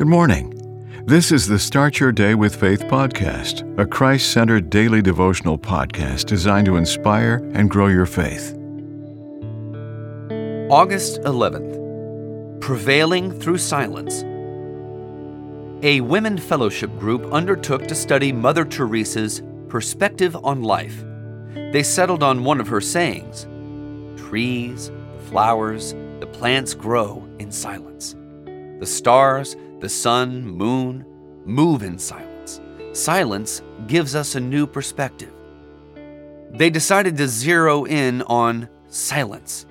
Good morning. This is the Start Your Day with Faith podcast, a Christ centered daily devotional podcast designed to inspire and grow your faith. August 11th Prevailing Through Silence. A women fellowship group undertook to study Mother Teresa's perspective on life. They settled on one of her sayings Trees, flowers, the plants grow in silence. The stars, the sun, moon move in silence. Silence gives us a new perspective. They decided to zero in on silence.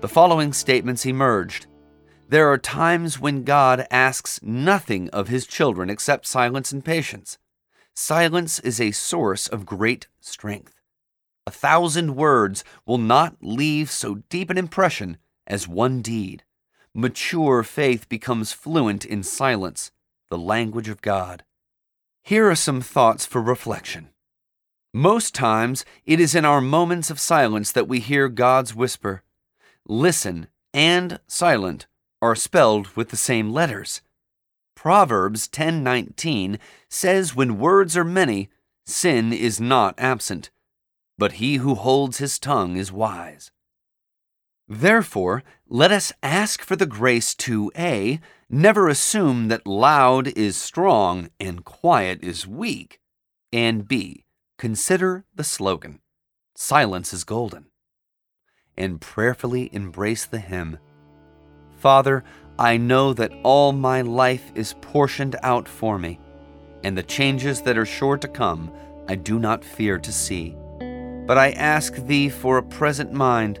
The following statements emerged There are times when God asks nothing of his children except silence and patience. Silence is a source of great strength. A thousand words will not leave so deep an impression as one deed. Mature faith becomes fluent in silence, the language of God. Here are some thoughts for reflection. Most times, it is in our moments of silence that we hear God's whisper. Listen and silent are spelled with the same letters. Proverbs 10:19 says when words are many, sin is not absent but he who holds his tongue is wise. Therefore, let us ask for the grace to A. Never assume that loud is strong and quiet is weak, and B. Consider the slogan Silence is golden, and prayerfully embrace the hymn Father, I know that all my life is portioned out for me, and the changes that are sure to come I do not fear to see. But I ask thee for a present mind